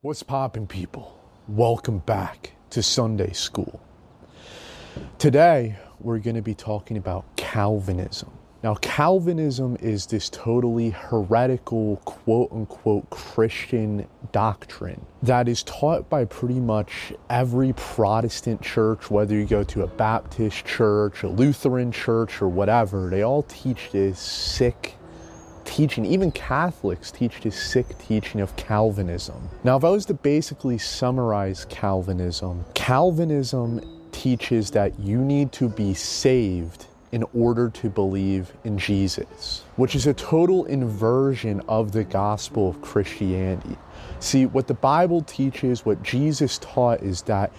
What's poppin', people? Welcome back to Sunday School. Today, we're going to be talking about Calvinism. Now, Calvinism is this totally heretical, quote unquote, Christian doctrine that is taught by pretty much every Protestant church, whether you go to a Baptist church, a Lutheran church, or whatever. They all teach this sick teaching, even Catholics teach this sick teaching of Calvinism. Now, if I was to basically summarize Calvinism, Calvinism teaches that you need to be saved in order to believe in Jesus, which is a total inversion of the gospel of Christianity. See, what the Bible teaches, what Jesus taught, is that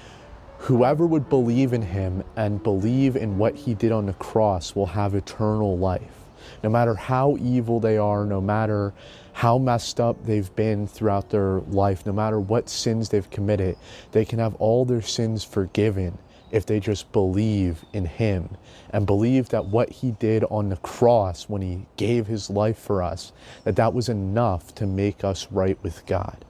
whoever would believe in him and believe in what he did on the cross will have eternal life no matter how evil they are, no matter how messed up they've been throughout their life, no matter what sins they've committed, they can have all their sins forgiven if they just believe in Him and believe that what He did on the cross when He gave His life for us, that that was enough to make us right with God.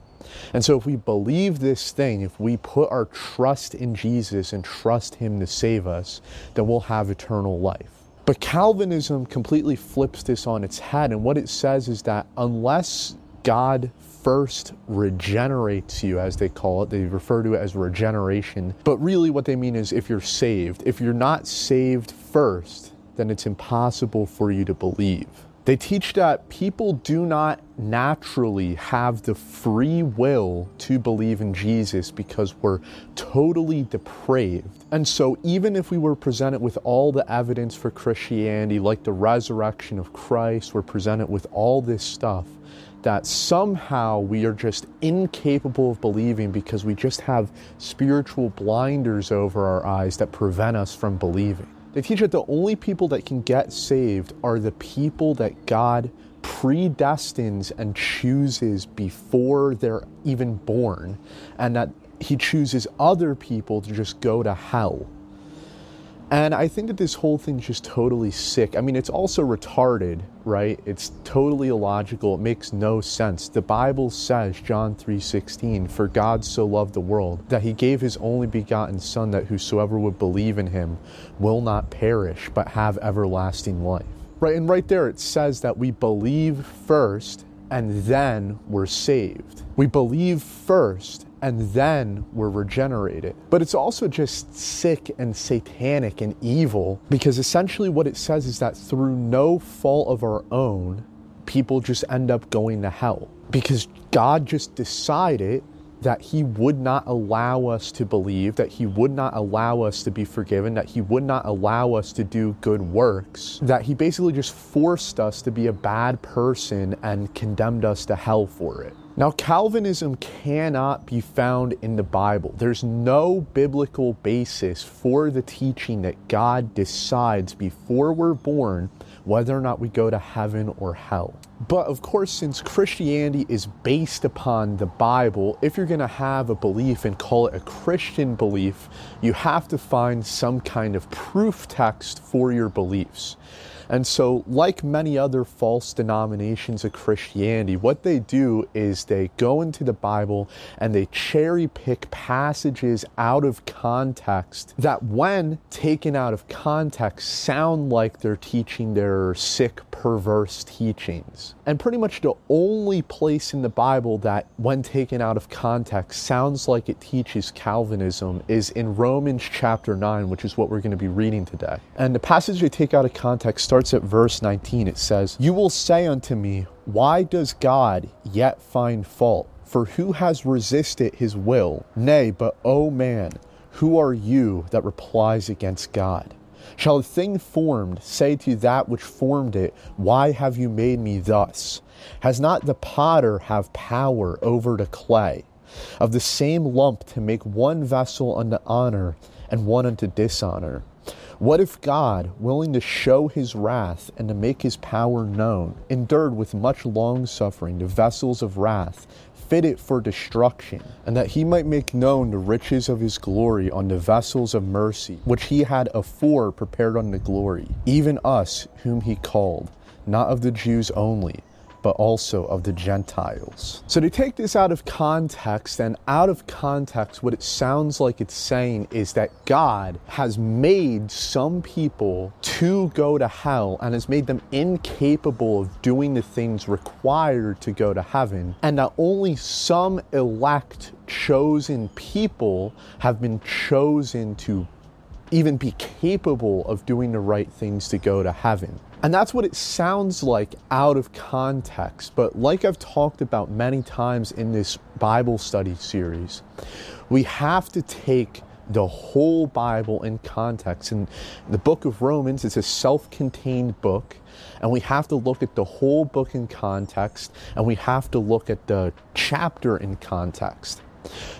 And so, if we believe this thing, if we put our trust in Jesus and trust Him to save us, then we'll have eternal life. But Calvinism completely flips this on its head. And what it says is that unless God first regenerates you, as they call it, they refer to it as regeneration. But really, what they mean is if you're saved, if you're not saved first, then it's impossible for you to believe. They teach that people do not naturally have the free will to believe in Jesus because we're totally depraved. And so, even if we were presented with all the evidence for Christianity, like the resurrection of Christ, we're presented with all this stuff, that somehow we are just incapable of believing because we just have spiritual blinders over our eyes that prevent us from believing. They teach that the only people that can get saved are the people that God predestines and chooses before they're even born, and that He chooses other people to just go to hell and I think that this whole thing's just totally sick. I mean, it's also retarded, right? It's totally illogical. It makes no sense. The Bible says, John 3:16, "For God so loved the world that he gave his only begotten son that whosoever would believe in him will not perish but have everlasting life." Right? And right there it says that we believe first and then we're saved. We believe first and then we're regenerated. But it's also just sick and satanic and evil because essentially what it says is that through no fault of our own, people just end up going to hell because God just decided that He would not allow us to believe, that He would not allow us to be forgiven, that He would not allow us to do good works, that He basically just forced us to be a bad person and condemned us to hell for it. Now, Calvinism cannot be found in the Bible. There's no biblical basis for the teaching that God decides before we're born whether or not we go to heaven or hell. But of course, since Christianity is based upon the Bible, if you're going to have a belief and call it a Christian belief, you have to find some kind of proof text for your beliefs. And so, like many other false denominations of Christianity, what they do is they go into the Bible and they cherry pick passages out of context that, when taken out of context, sound like they're teaching their sick, perverse teachings. And pretty much the only place in the Bible that, when taken out of context, sounds like it teaches Calvinism is in Romans chapter 9, which is what we're going to be reading today. And the passage they take out of context starts starts at verse 19. It says, You will say unto me, Why does God yet find fault? For who has resisted his will? Nay, but O man, who are you that replies against God? Shall a thing formed say to that which formed it, Why have you made me thus? Has not the potter have power over the clay? Of the same lump to make one vessel unto honor and one unto dishonor. What if God, willing to show his wrath and to make his power known, endured with much long suffering the vessels of wrath fitted for destruction, and that he might make known the riches of his glory on the vessels of mercy, which he had afore prepared unto glory, even us whom he called, not of the Jews only, but also of the Gentiles. So to take this out of context, and out of context, what it sounds like it's saying is that God has made some people to go to hell and has made them incapable of doing the things required to go to heaven, and that only some elect chosen people have been chosen to even be capable of doing the right things to go to heaven. And that's what it sounds like out of context. But like I've talked about many times in this Bible study series, we have to take the whole Bible in context. And the book of Romans is a self contained book, and we have to look at the whole book in context, and we have to look at the chapter in context.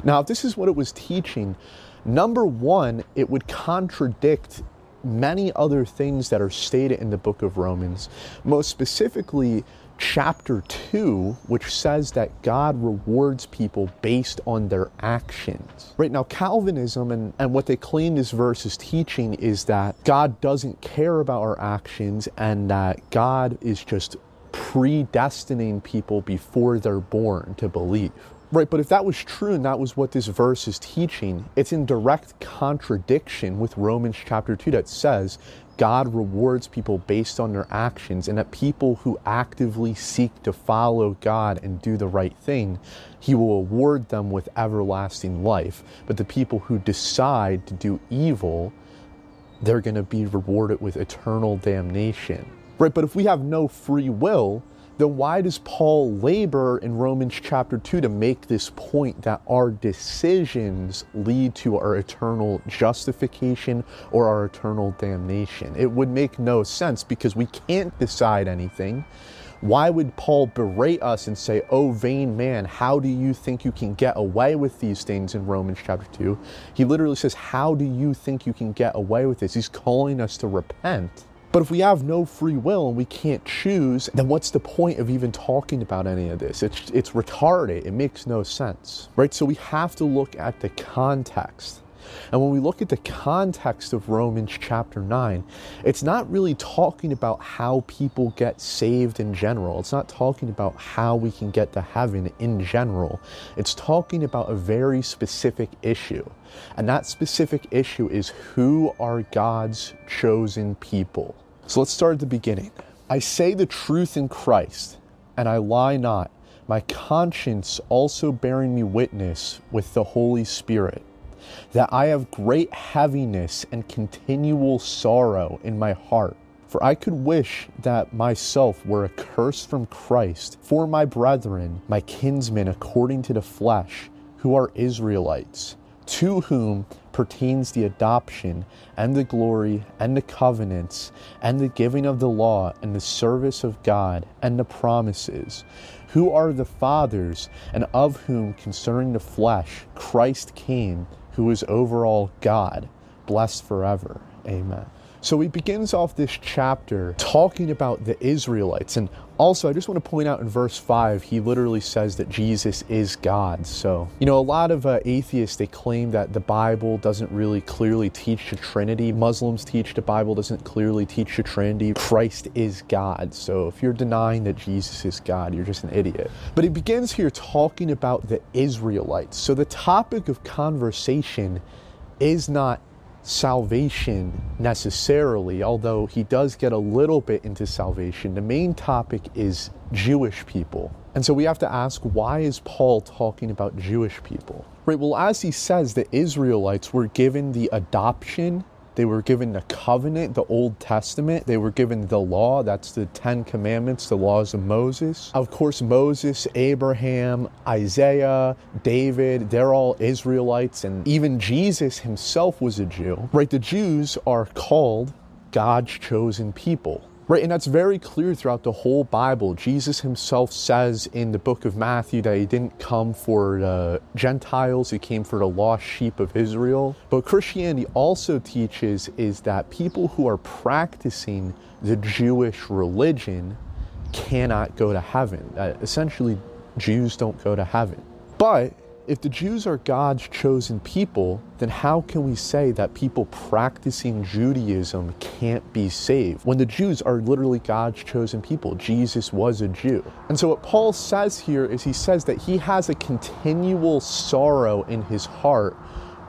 Now, if this is what it was teaching, number one, it would contradict many other things that are stated in the book of Romans, most specifically, chapter 2, which says that God rewards people based on their actions. Right now, Calvinism and, and what they claim this verse is teaching is that God doesn't care about our actions and that God is just predestining people before they're born to believe. Right, but if that was true and that was what this verse is teaching, it's in direct contradiction with Romans chapter 2 that says God rewards people based on their actions, and that people who actively seek to follow God and do the right thing, He will award them with everlasting life. But the people who decide to do evil, they're going to be rewarded with eternal damnation. Right, but if we have no free will, then why does Paul labor in Romans chapter 2 to make this point that our decisions lead to our eternal justification or our eternal damnation? It would make no sense because we can't decide anything. Why would Paul berate us and say, Oh, vain man, how do you think you can get away with these things in Romans chapter 2? He literally says, How do you think you can get away with this? He's calling us to repent. But if we have no free will and we can't choose, then what's the point of even talking about any of this? It's, it's retarded. It makes no sense, right? So we have to look at the context. And when we look at the context of Romans chapter 9, it's not really talking about how people get saved in general. It's not talking about how we can get to heaven in general. It's talking about a very specific issue. And that specific issue is who are God's chosen people? So let's start at the beginning. I say the truth in Christ, and I lie not, my conscience also bearing me witness with the Holy Spirit that I have great heaviness and continual sorrow in my heart. For I could wish that myself were accursed from Christ for my brethren, my kinsmen according to the flesh, who are Israelites, to whom pertains the adoption and the glory and the covenants and the giving of the law and the service of God and the promises, who are the fathers, and of whom concerning the flesh Christ came who is over all God, blessed forever. Amen. So he begins off this chapter talking about the Israelites. And also, I just want to point out in verse 5, he literally says that Jesus is God. So, you know, a lot of uh, atheists, they claim that the Bible doesn't really clearly teach the Trinity. Muslims teach the Bible doesn't clearly teach the Trinity. Christ is God. So if you're denying that Jesus is God, you're just an idiot. But he begins here talking about the Israelites. So the topic of conversation is not salvation necessarily, although he does get a little bit into salvation. The main topic is Jewish people. And so we have to ask why is Paul talking about Jewish people? Right, well, as he says, the Israelites were given the adoption they were given the covenant, the Old Testament. They were given the law. That's the Ten Commandments, the laws of Moses. Of course, Moses, Abraham, Isaiah, David, they're all Israelites. And even Jesus himself was a Jew. Right? The Jews are called God's chosen people. Right, and that's very clear throughout the whole Bible. Jesus himself says in the book of Matthew that he didn't come for the Gentiles, he came for the lost sheep of Israel. But Christianity also teaches is that people who are practicing the Jewish religion cannot go to heaven. Uh, essentially, Jews don't go to heaven. But if the Jews are God's chosen people, then how can we say that people practicing Judaism can't be saved when the Jews are literally God's chosen people? Jesus was a Jew. And so, what Paul says here is he says that he has a continual sorrow in his heart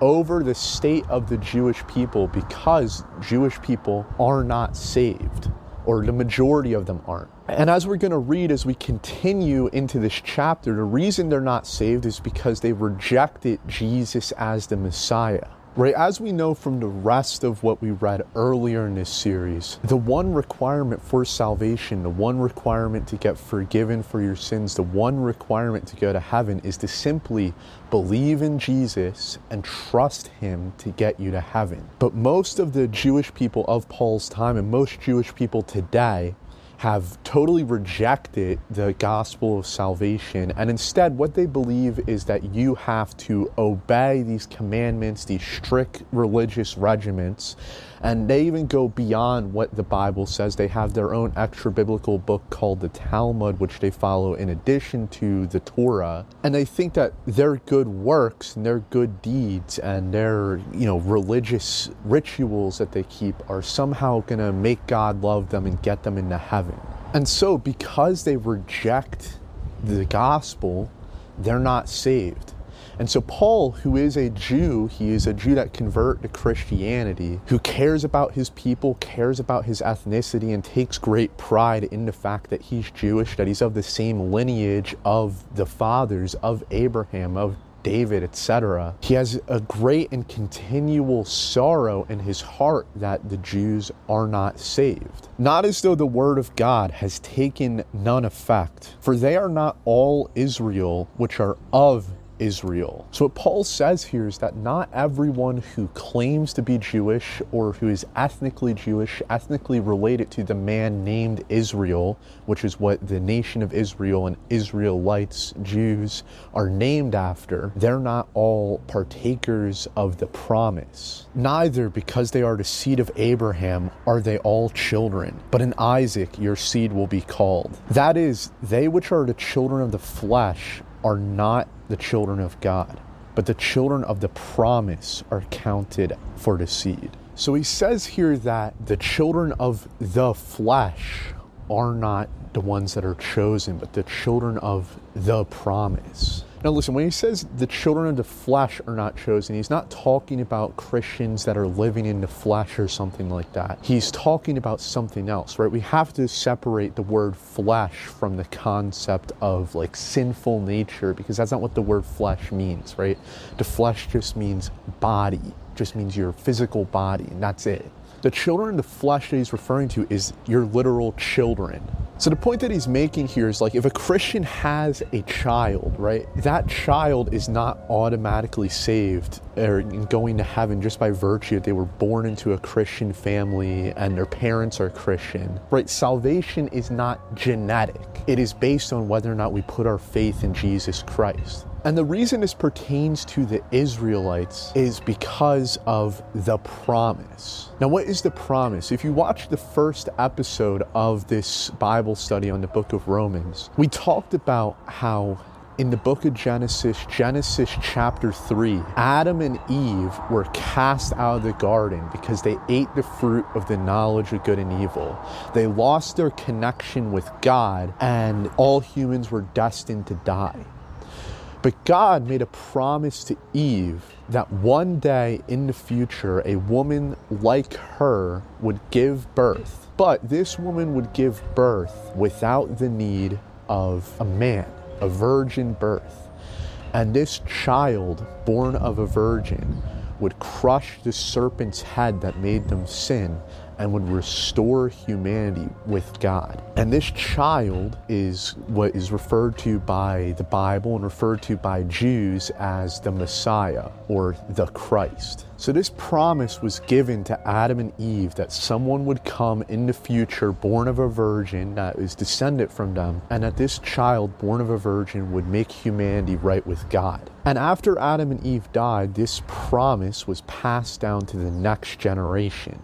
over the state of the Jewish people because Jewish people are not saved, or the majority of them aren't. And as we're going to read as we continue into this chapter, the reason they're not saved is because they rejected Jesus as the Messiah. Right, as we know from the rest of what we read earlier in this series, the one requirement for salvation, the one requirement to get forgiven for your sins, the one requirement to go to heaven is to simply believe in Jesus and trust Him to get you to heaven. But most of the Jewish people of Paul's time and most Jewish people today have totally rejected the gospel of salvation. And instead, what they believe is that you have to obey these commandments, these strict religious regiments. And they even go beyond what the Bible says. They have their own extra biblical book called the Talmud, which they follow in addition to the Torah. And they think that their good works and their good deeds and their, you know, religious rituals that they keep are somehow going to make God love them and get them into heaven. And so, because they reject the gospel, they're not saved. And so, Paul, who is a Jew, he is a Jew that convert to Christianity, who cares about his people, cares about his ethnicity, and takes great pride in the fact that he's Jewish, that he's of the same lineage of the fathers of Abraham, of David, etc. He has a great and continual sorrow in his heart that the Jews are not saved. Not as though the word of God has taken none effect, for they are not all Israel which are of Israel. So, what Paul says here is that not everyone who claims to be Jewish or who is ethnically Jewish, ethnically related to the man named Israel, which is what the nation of Israel and Israelites, Jews, are named after, they're not all partakers of the promise. Neither, because they are the seed of Abraham, are they all children, but in Isaac your seed will be called. That is, they which are the children of the flesh are not the children of God, but the children of the promise are counted for the seed. So he says here that the children of the flesh are not the ones that are chosen, but the children of the promise. Now, listen, when he says the children of the flesh are not chosen, he's not talking about Christians that are living in the flesh or something like that. He's talking about something else, right? We have to separate the word flesh from the concept of like sinful nature because that's not what the word flesh means, right? The flesh just means body, just means your physical body, and that's it. The children in the flesh that he's referring to is your literal children. So the point that he's making here is like if a Christian has a child, right? That child is not automatically saved or going to heaven just by virtue that they were born into a Christian family and their parents are Christian. Right? Salvation is not genetic. It is based on whether or not we put our faith in Jesus Christ. And the reason this pertains to the Israelites is because of the promise. Now, what is the promise? If you watch the first episode of this Bible study on the book of Romans, we talked about how in the book of Genesis, Genesis chapter 3, Adam and Eve were cast out of the garden because they ate the fruit of the knowledge of good and evil. They lost their connection with God, and all humans were destined to die. But God made a promise to Eve that one day in the future, a woman like her would give birth. But this woman would give birth without the need of a man, a virgin birth. And this child, born of a virgin, would crush the serpent's head that made them sin and would restore humanity with God. And this child is what is referred to by the Bible and referred to by Jews as the Messiah or the Christ. So, this promise was given to Adam and Eve that someone would come in the future born of a virgin that is descended from them, and that this child born of a virgin would make humanity right with God. And after Adam and Eve died, this promise was passed down to the next generation.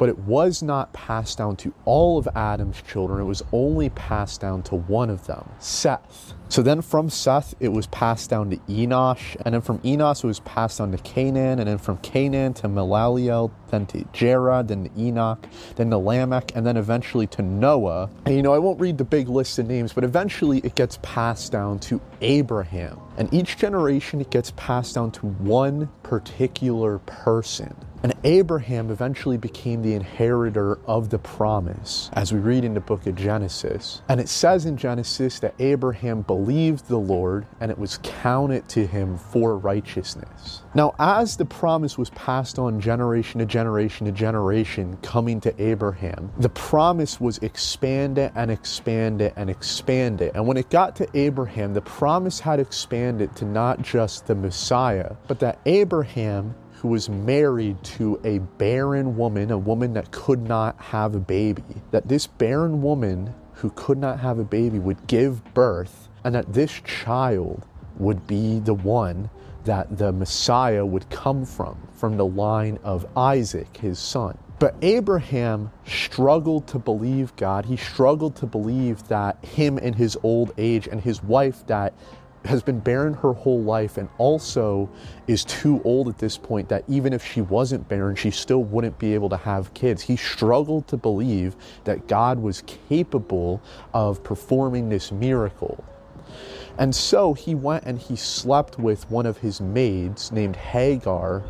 But it was not passed down to all of Adam's children. It was only passed down to one of them, Seth. So then from Seth, it was passed down to Enosh, and then from Enosh, it was passed down to Canaan, and then from Canaan to Mahalaleel, then to Jared, then to Enoch, then to Lamech, and then eventually to Noah. And you know, I won't read the big list of names, but eventually it gets passed down to Abraham. And each generation, it gets passed down to one particular person. And Abraham eventually became the inheritor of the promise, as we read in the book of Genesis. And it says in Genesis that Abraham believed the Lord and it was counted to him for righteousness. Now, as the promise was passed on generation to generation to generation, coming to Abraham, the promise was expanded and expanded and expanded. And when it got to Abraham, the promise had expanded to not just the Messiah, but that Abraham who was married to a barren woman, a woman that could not have a baby, that this barren woman who could not have a baby would give birth, and that this child would be the one that the Messiah would come from, from the line of Isaac, his son. But Abraham struggled to believe God. He struggled to believe that him in his old age and his wife that has been barren her whole life and also is too old at this point that even if she wasn't barren, she still wouldn't be able to have kids. He struggled to believe that God was capable of performing this miracle. And so he went and he slept with one of his maids named Hagar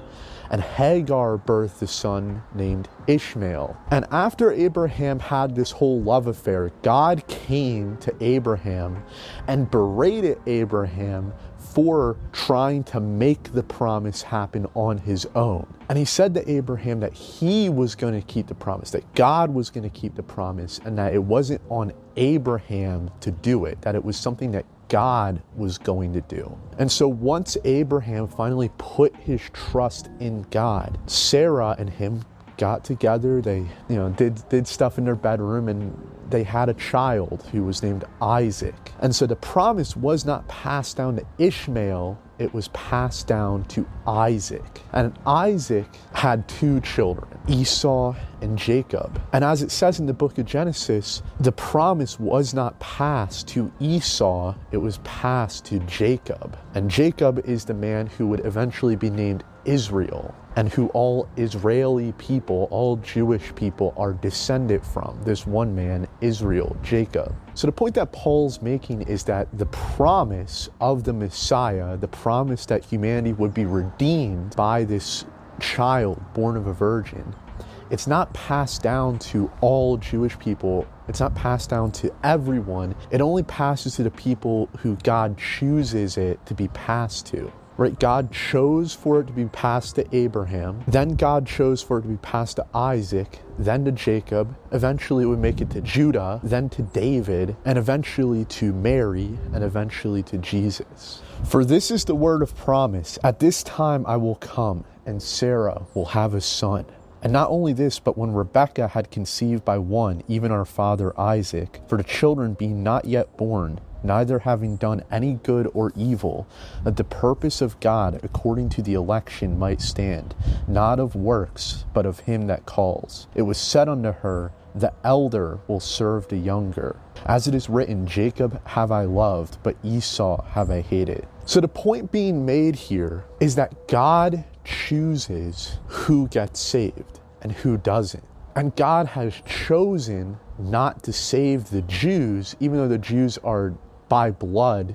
and Hagar birthed a son named Ishmael. And after Abraham had this whole love affair, God came to Abraham and berated Abraham for trying to make the promise happen on his own. And he said to Abraham that he was going to keep the promise, that God was going to keep the promise, and that it wasn't on Abraham to do it, that it was something that God was going to do. And so once Abraham finally put his trust in God, Sarah and him got together. They, you know, did did stuff in their bedroom and they had a child who was named Isaac. And so the promise was not passed down to Ishmael, it was passed down to Isaac. And Isaac had two children, Esau and Jacob. And as it says in the book of Genesis, the promise was not passed to Esau, it was passed to Jacob. And Jacob is the man who would eventually be named Israel and who all Israeli people, all Jewish people are descended from. This one man, Israel, Jacob. So the point that Paul's making is that the promise of the Messiah, the promise that humanity would be redeemed by this child born of a virgin, it's not passed down to all Jewish people. It's not passed down to everyone. It only passes to the people who God chooses it to be passed to right? God chose for it to be passed to Abraham, then God chose for it to be passed to Isaac, then to Jacob, eventually it would make it to Judah, then to David, and eventually to Mary, and eventually to Jesus. For this is the word of promise At this time I will come, and Sarah will have a son. And not only this, but when Rebekah had conceived by one, even our father Isaac, for the children being not yet born, neither having done any good or evil, that the purpose of God according to the election might stand, not of works, but of him that calls. It was said unto her, The elder will serve the younger. As it is written, Jacob have I loved, but Esau have I hated. So the point being made here is that God chooses who gets saved and who doesn't. And God has chosen not to save the Jews, even though the Jews are by blood,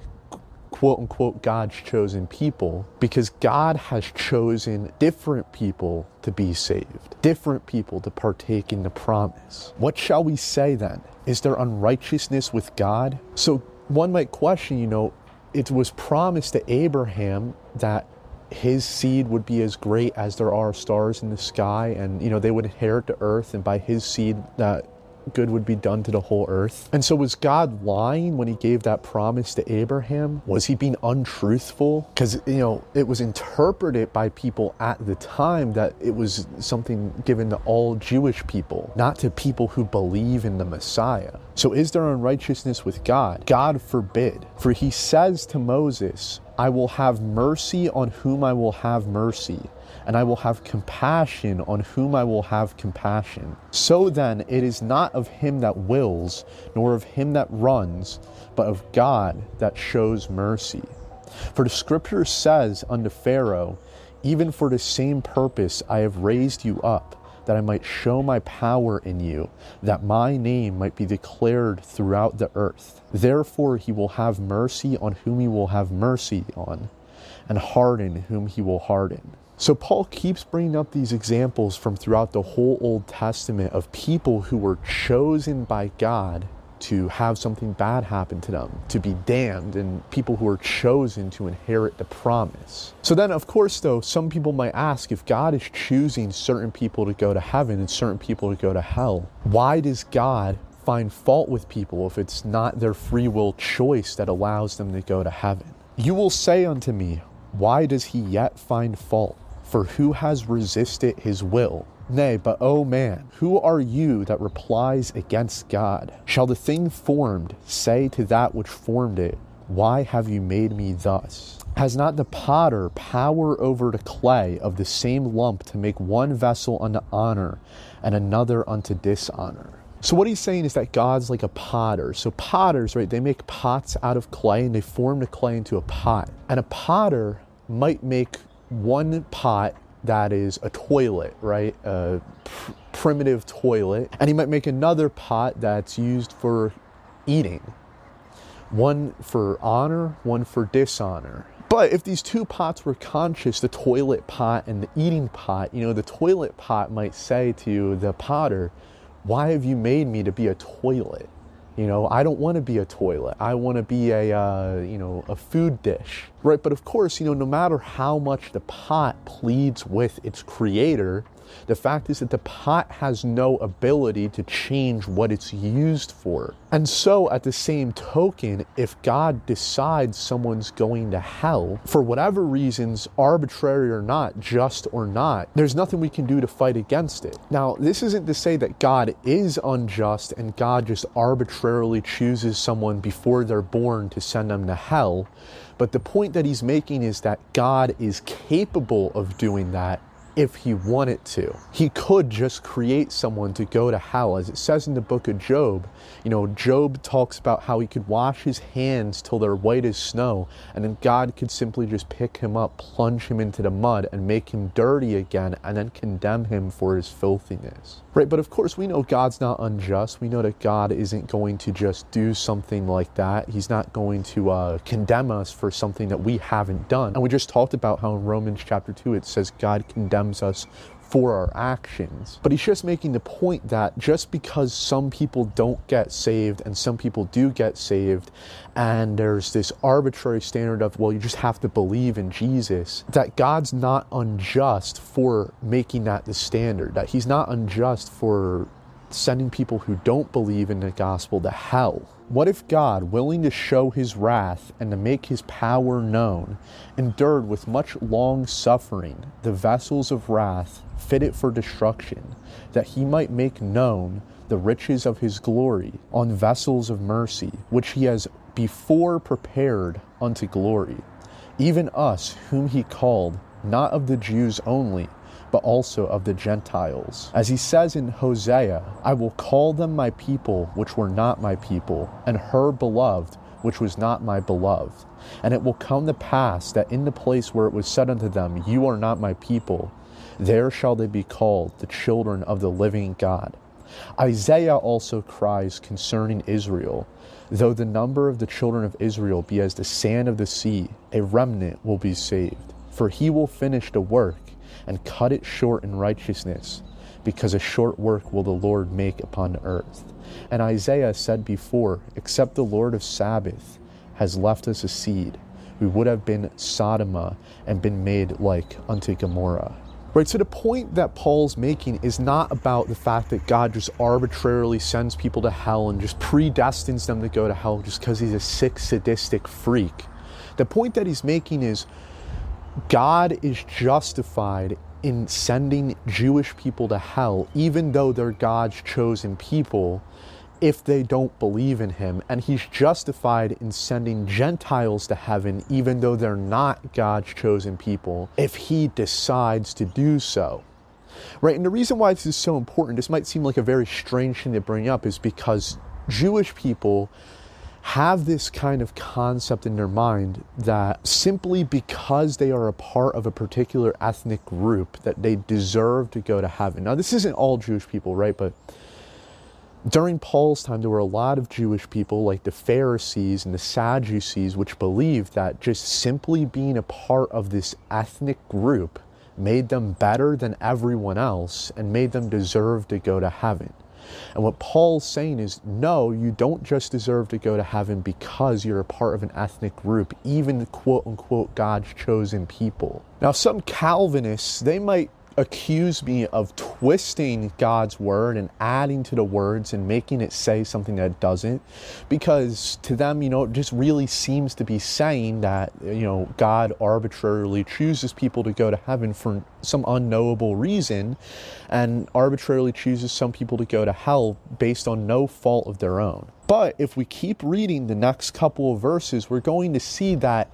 quote unquote, God's chosen people, because God has chosen different people to be saved, different people to partake in the promise. What shall we say then? Is there unrighteousness with God? So one might question, you know, it was promised to Abraham that his seed would be as great as there are stars in the sky and you know they would inherit the earth and by his seed that good would be done to the whole earth. And so, was God lying when he gave that promise to Abraham? Was he being untruthful? Because, you know, it was interpreted by people at the time that it was something given to all Jewish people, not to people who believe in the Messiah. So, is there unrighteousness with God? God forbid. For he says to Moses, I will have mercy on whom I will have mercy, and I will have compassion on whom I will have compassion. So then, it is not of him that wills, nor of him that runs, but of God that shows mercy. For the scripture says unto Pharaoh, Even for the same purpose I have raised you up that I might show my power in you, that my name might be declared throughout the earth. Therefore, he will have mercy on whom he will have mercy on, and harden whom he will harden. So, Paul keeps bringing up these examples from throughout the whole Old Testament of people who were chosen by God to have something bad happen to them, to be damned, and people who are chosen to inherit the promise. So then, of course, though, some people might ask if God is choosing certain people to go to heaven and certain people to go to hell, why does God find fault with people if it's not their free will choice that allows them to go to heaven? You will say unto me, Why does he yet find fault? For who has resisted his will? Nay, but O oh man, who are you that replies against God? Shall the thing formed say to that which formed it, Why have you made me thus? Has not the potter power over the clay of the same lump to make one vessel unto honor and another unto dishonor? So what he's saying is that God's like a potter. So potters, right, they make pots out of clay and they form the clay into a pot. And a potter might make one pot that is a toilet, right? A pr- primitive toilet. And he might make another pot that's used for eating. One for honor, one for dishonor. But if these two pots were conscious, the toilet pot and the eating pot, you know, the toilet pot might say to the potter, Why have you made me to be a toilet? You know, I don't want to be a toilet. I want to be a, uh, you know, a food dish, right? But of course, you know, no matter how much the pot pleads with its creator, the fact is that the pot has no ability to change what it's used for. And so, at the same token, if God decides someone's going to hell, for whatever reasons, arbitrary or not, just or not, there's nothing we can do to fight against it. Now, this isn't to say that God is unjust and God just arbitrarily chooses someone before they're born to send them to hell. But the point that he's making is that God is capable of doing that if he wanted to. He could just create someone to go to hell. As it says in the book of Job, you know, Job talks about how he could wash his hands till they're white as snow, and then God could simply just pick him up, plunge him into the mud, and make him dirty again, and then condemn him for his filthiness. Right, but of course, we know God's not unjust. We know that God isn't going to just do something like that. He's not going to uh, condemn us for something that we haven't done. And we just talked about how in Romans chapter 2 it says God condemns us for our actions. But he's just making the point that just because some people don't get saved and some people do get saved, and there's this arbitrary standard of, well, you just have to believe in Jesus, that God's not unjust for making that the standard, that he's not unjust for sending people who don't believe in the gospel to hell. What if God, willing to show his wrath and to make his power known, endured with much long suffering the vessels of wrath fitted for destruction, that he might make known the riches of his glory on vessels of mercy, which he has before prepared unto glory, even us whom he called, not of the Jews only, but also of the Gentiles. As he says in Hosea, I will call them my people, which were not my people, and her beloved, which was not my beloved. And it will come to pass that in the place where it was said unto them, You are not my people, there shall they be called the children of the living God. Isaiah also cries concerning Israel Though the number of the children of Israel be as the sand of the sea, a remnant will be saved. For he will finish the work and cut it short in righteousness, because a short work will the Lord make upon earth. And Isaiah said before, Except the Lord of Sabaoth has left us a seed, we would have been Sodoma and been made like unto Gomorrah. Right, so the point that Paul's making is not about the fact that God just arbitrarily sends people to hell and just predestines them to go to hell just because he's a sick, sadistic freak. The point that he's making is God is justified in sending Jewish people to hell, even though they're God's chosen people, if they don't believe in him. And he's justified in sending Gentiles to heaven, even though they're not God's chosen people, if he decides to do so. Right? And the reason why this is so important, this might seem like a very strange thing to bring up, is because Jewish people have this kind of concept in their mind that simply because they are a part of a particular ethnic group that they deserve to go to heaven. Now this isn't all Jewish people, right? But during Paul's time there were a lot of Jewish people like the Pharisees and the Sadducees which believed that just simply being a part of this ethnic group made them better than everyone else and made them deserve to go to heaven. And what Paul's saying is no, you don't just deserve to go to heaven because you're a part of an ethnic group, even the quote unquote God's chosen people. Now, some Calvinists, they might accuse me of twisting God's word and adding to the words and making it say something that doesn't. Because to them you know it just really seems to be saying that you know God arbitrarily chooses people to go to heaven for some unknowable reason and arbitrarily chooses some people to go to hell based on no fault of their own. But if we keep reading the next couple of verses we're going to see that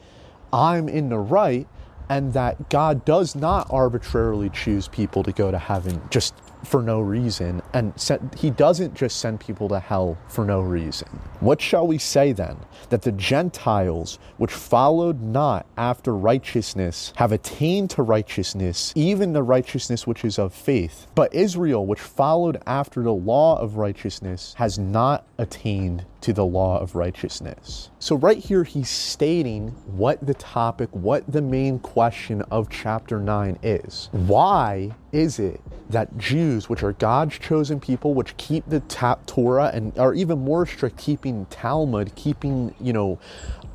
I'm in the right and that God does not arbitrarily choose people to go to heaven just for no reason, and he doesn't just send people to hell for no reason. What shall we say then? That the Gentiles, which followed not after righteousness, have attained to righteousness, even the righteousness which is of faith. But Israel, which followed after the law of righteousness, has not attained to the law of righteousness. So, right here, he's stating what the topic, what the main question of chapter 9 is. Why is it that Jews, which are God's chosen people, which keep the Torah and are even more strict, keeping Talmud, keeping, you know,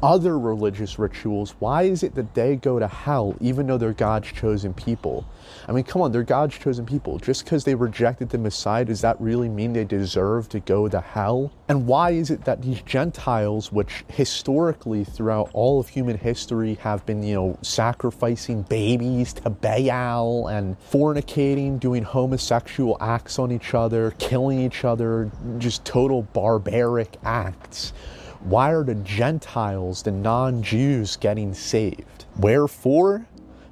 other religious rituals, why is it that they go to hell even though they're God's chosen people? I mean, come on, they're God's chosen people. Just because they rejected the Messiah, does that really mean they deserve to go to hell? And why is it that these Gentiles, which historically throughout all of human history have been, you know, sacrificing babies to Baal and fornicating, doing homosexual acts on each other, killing each other, just total barbaric acts? Why are the Gentiles, the non Jews, getting saved? Wherefore?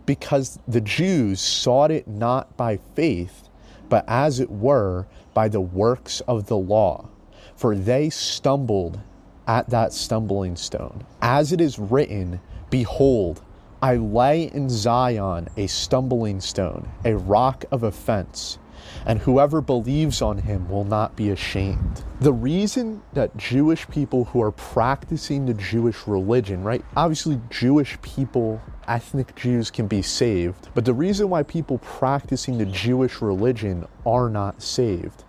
Because the Jews sought it not by faith, but as it were by the works of the law. For they stumbled at that stumbling stone. As it is written, Behold, I lay in Zion a stumbling stone, a rock of offense and whoever believes on him will not be ashamed. The reason that Jewish people who are practicing the Jewish religion, right? Obviously, Jewish people, ethnic Jews can be saved, but the reason why people practicing the Jewish religion are not saved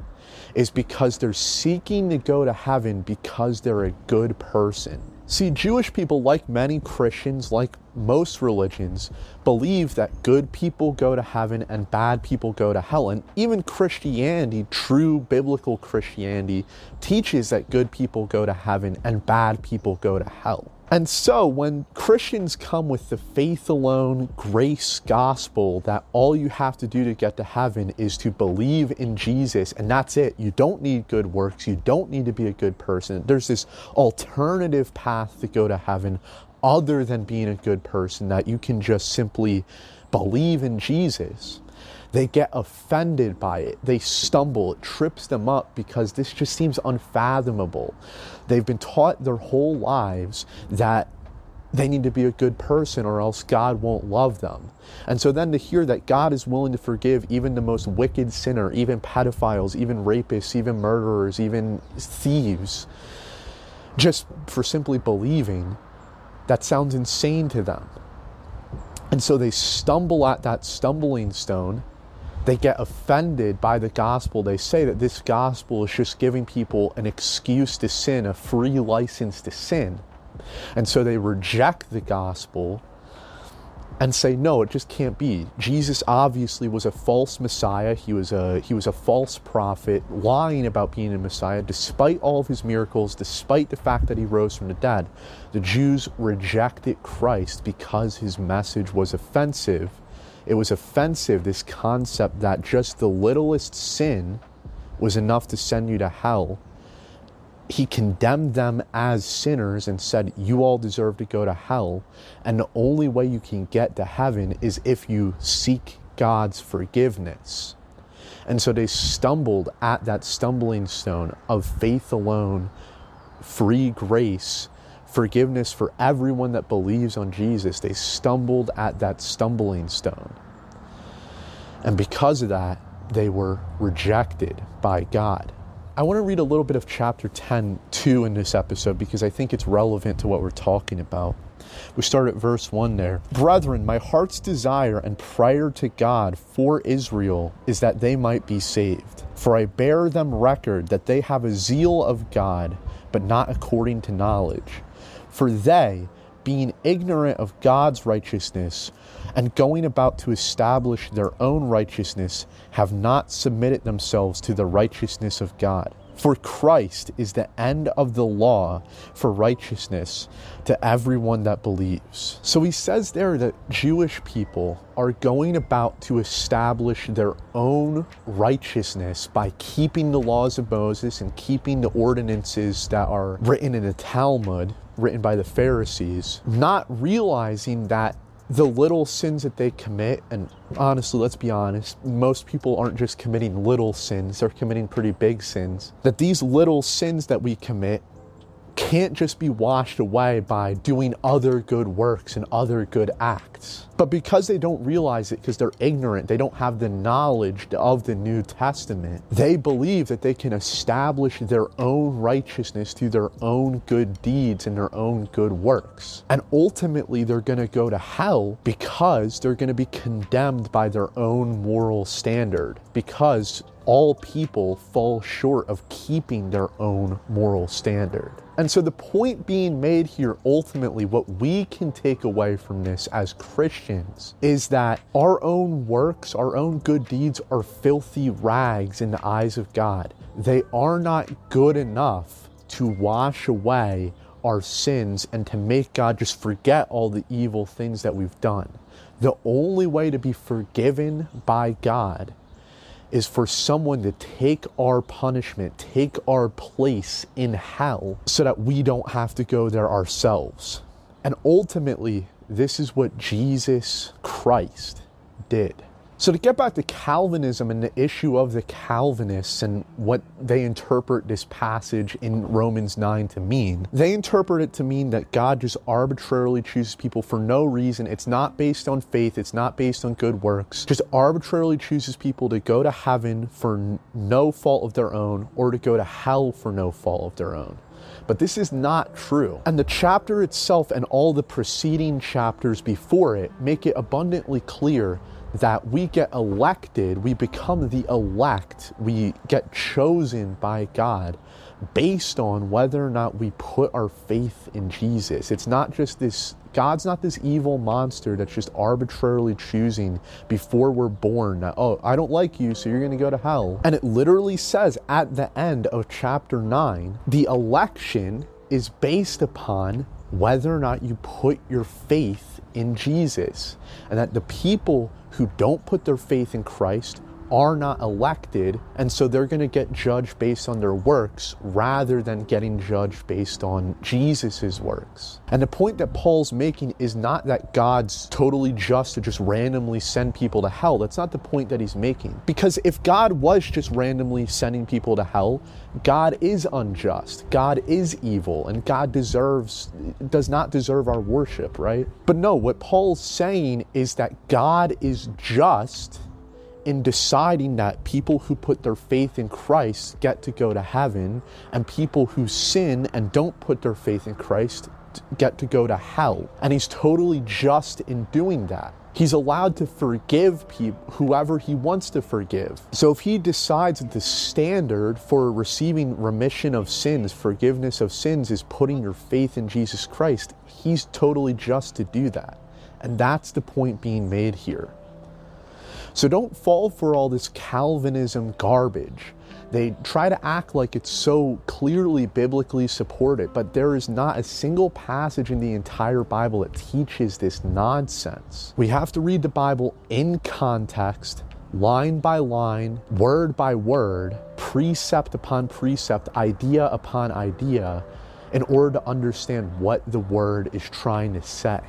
is because they're seeking to go to heaven because they're a good person. See, Jewish people, like many Christians, like most religions, believe that good people go to heaven and bad people go to hell. And even Christianity, true biblical Christianity, teaches that good people go to heaven and bad people go to hell. And so, when Christians come with the faith alone, grace gospel that all you have to do to get to heaven is to believe in Jesus, and that's it. You don't need good works, you don't need to be a good person. There's this alternative path to go to heaven other than being a good person that you can just simply believe in Jesus. They get offended by it. They stumble. It trips them up because this just seems unfathomable. They've been taught their whole lives that they need to be a good person or else God won't love them. And so then to hear that God is willing to forgive even the most wicked sinner, even pedophiles, even rapists, even murderers, even thieves, just for simply believing, that sounds insane to them. And so they stumble at that stumbling stone they get offended by the gospel. They say that this gospel is just giving people an excuse to sin, a free license to sin. And so they reject the gospel and say no it just can't be jesus obviously was a false messiah he was a he was a false prophet lying about being a messiah despite all of his miracles despite the fact that he rose from the dead the jews rejected christ because his message was offensive it was offensive, this concept that just the littlest sin was enough to send you to hell. he condemned them as sinners and said, You all deserve to go to hell. And the only way you can get to heaven is if you seek God's forgiveness. And so they stumbled at that stumbling stone of faith alone, free grace, forgiveness for everyone that believes on Jesus. They stumbled at that stumbling stone. And because of that, they were rejected by God. I want to read a little bit of chapter 10 2 in this episode because I think it's relevant to what we're talking about. We start at verse 1 there. Brethren, my heart's desire and prayer to God for Israel is that they might be saved. For I bear them record that they have a zeal of God, but not according to knowledge. For they, being ignorant of God's righteousness, and going about to establish their own righteousness, have not submitted themselves to the righteousness of God. For Christ is the end of the law for righteousness to everyone that believes. So he says there that Jewish people are going about to establish their own righteousness by keeping the laws of Moses and keeping the ordinances that are written in the Talmud, written by the Pharisees, not realizing that the little sins that they commit, and honestly, let's be honest, most people aren't just committing little sins, they're committing pretty big sins. That these little sins that we commit can't just be washed away by doing other good works and other good acts. But because they don't realize it, because they're ignorant, they don't have the knowledge of the New Testament, they believe that they can establish their own righteousness through their own good deeds and their own good works. And ultimately, they're going to go to hell because they're going to be condemned by their own moral standard, because all people fall short of keeping their own moral standard. And so, the point being made here, ultimately, what we can take away from this as Christians is that our own works, our own good deeds are filthy rags in the eyes of God. They are not good enough to wash away our sins and to make God just forget all the evil things that we've done. The only way to be forgiven by God is for someone to take our punishment, take our place in hell, so that we don't have to go there ourselves. And ultimately, this is what Jesus Christ did. So, to get back to Calvinism and the issue of the Calvinists and what they interpret this passage in Romans 9 to mean, they interpret it to mean that God just arbitrarily chooses people for no reason. It's not based on faith, it's not based on good works, just arbitrarily chooses people to go to heaven for no fault of their own or to go to hell for no fault of their own. But this is not true. And the chapter itself and all the preceding chapters before it make it abundantly clear that we get elected, we become the elect, we get chosen by God based on whether or not we put our faith in Jesus. It's not just this, God's not this evil monster that's just arbitrarily choosing before we're born oh, I don't like you, so you're going to go to hell. And it literally says at the end of chapter 9, the election is based upon whether or not you put your faith in Jesus. And that the people who don't put their faith in Christ are not elected, and so they're going to get judged based on their works rather than getting judged based on Jesus' works. And the point that Paul's making is not that God's totally just to just randomly send people to hell. That's not the point that he's making. Because if God was just randomly sending people to hell, God is unjust, God is evil, and God deserves does not deserve our worship, right? But no, what Paul's saying is that God is just in deciding that people who put their faith in Christ get to go to heaven, and people who sin and don't put their faith in Christ get to go to hell. And he's totally just in doing that. He's allowed to forgive people, whoever he wants to forgive. So if he decides that the standard for receiving remission of sins, forgiveness of sins, is putting your faith in Jesus Christ, he's totally just to do that. And that's the point being made here. So don't fall for all this Calvinism garbage. They try to act like it's so clearly biblically supported, but there is not a single passage in the entire Bible that teaches this nonsense. We have to read the Bible in context, line by line, word by word, precept upon precept, idea upon idea, in order to understand what the word is trying to say.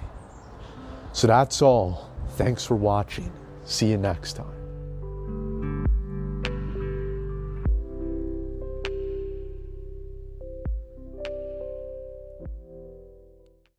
So that's all. Thanks for watching. See you next time.